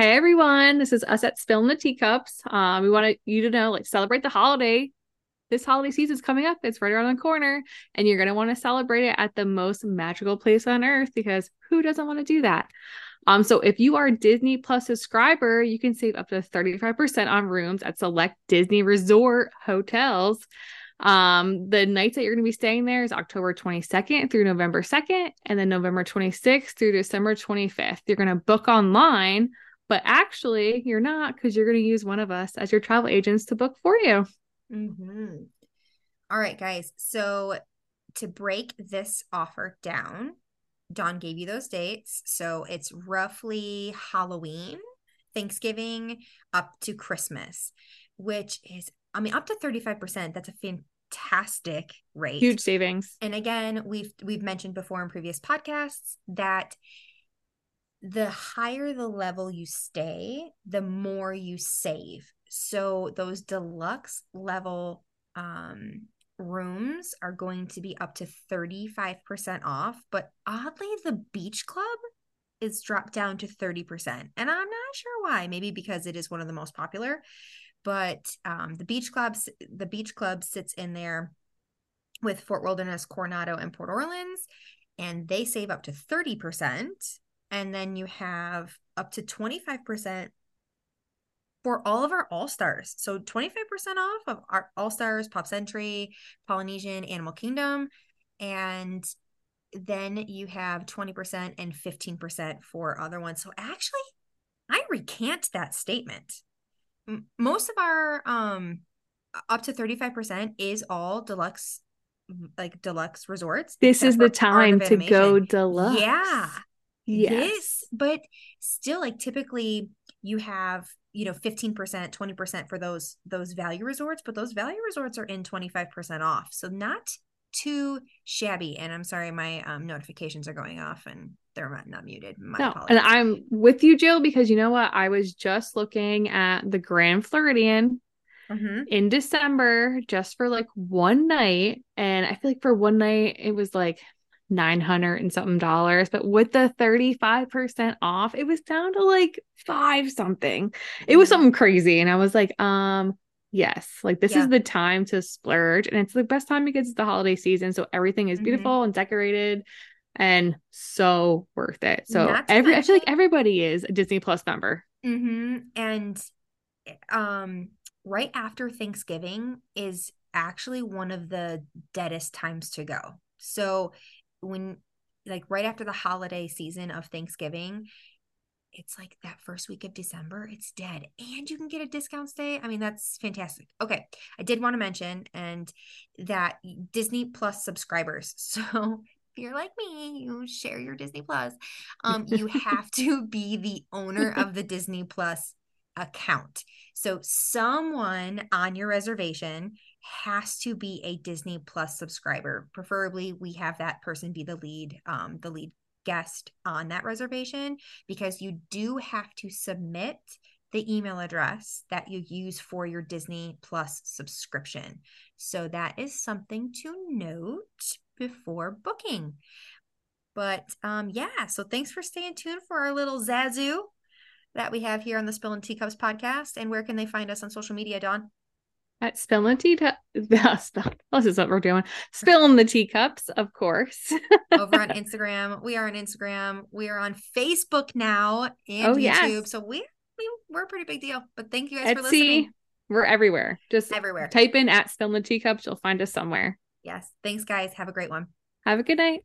Hey everyone, this is us at Spilling the Teacups. Um, we want you to know, like, celebrate the holiday. This holiday season is coming up. It's right around the corner, and you're gonna want to celebrate it at the most magical place on earth because who doesn't want to do that? Um, so if you are a Disney Plus subscriber, you can save up to 35% on rooms at select Disney resort hotels. Um, the nights that you're going to be staying there is October 22nd through November 2nd, and then November 26th through December 25th. You're going to book online but actually you're not because you're going to use one of us as your travel agents to book for you. Mm-hmm. All right, guys. So to break this offer down, Dawn gave you those dates. So it's roughly Halloween, Thanksgiving, up to Christmas, which is, I mean, up to 35%. That's a fantastic rate. Huge savings. And again, we've we've mentioned before in previous podcasts that the higher the level you stay, the more you save. So those deluxe level um, rooms are going to be up to 35% off. But oddly, the beach club is dropped down to 30%. And I'm not sure why. Maybe because it is one of the most popular. But um, the beach clubs, the beach club sits in there with Fort Wilderness, Coronado, and Port Orleans, and they save up to 30% and then you have up to 25% for all of our all stars. So 25% off of our all stars, Pop Century, Polynesian, Animal Kingdom. And then you have 20% and 15% for other ones. So actually, I recant that statement. Most of our um up to 35% is all deluxe like deluxe resorts. This is the time to go deluxe. Yeah. Yes. yes. But still like typically you have, you know, 15%, 20% for those those value resorts, but those value resorts are in 25% off. So not too shabby. And I'm sorry, my um, notifications are going off and they're not, not muted. My no, apologies. and I'm with you, Jill, because you know what? I was just looking at the Grand Floridian mm-hmm. in December just for like one night. And I feel like for one night, it was like 900 and something dollars but with the 35% off it was down to like five something it was something crazy and i was like um yes like this yeah. is the time to splurge and it's the best time because it's the holiday season so everything is mm-hmm. beautiful mm-hmm. and decorated and so worth it so every i feel like everybody is a disney plus member mm-hmm. and um right after thanksgiving is actually one of the deadest times to go so when like right after the holiday season of Thanksgiving, it's like that first week of December, it's dead. And you can get a discount stay. I mean, that's fantastic. Okay. I did want to mention and that Disney Plus subscribers. So if you're like me, you share your Disney Plus. Um, you have to be the owner of the Disney Plus account. So someone on your reservation has to be a Disney Plus subscriber. Preferably, we have that person be the lead, um, the lead guest on that reservation because you do have to submit the email address that you use for your Disney Plus subscription. So that is something to note before booking. But um, yeah, so thanks for staying tuned for our little Zazu that we have here on the Spill and Teacups podcast. And where can they find us on social media, Dawn? At spilling tea this is what we're doing spilling the teacups of course. Over on instagram we are on instagram. We are on facebook now and oh, youtube. Yes. so we, we we're a pretty big deal but thank you guys Etsy, for listening. we're everywhere. Just everywhere. type in at spilling the teacups you'll find us somewhere. Yes. Thanks guys. Have a great one. Have a good night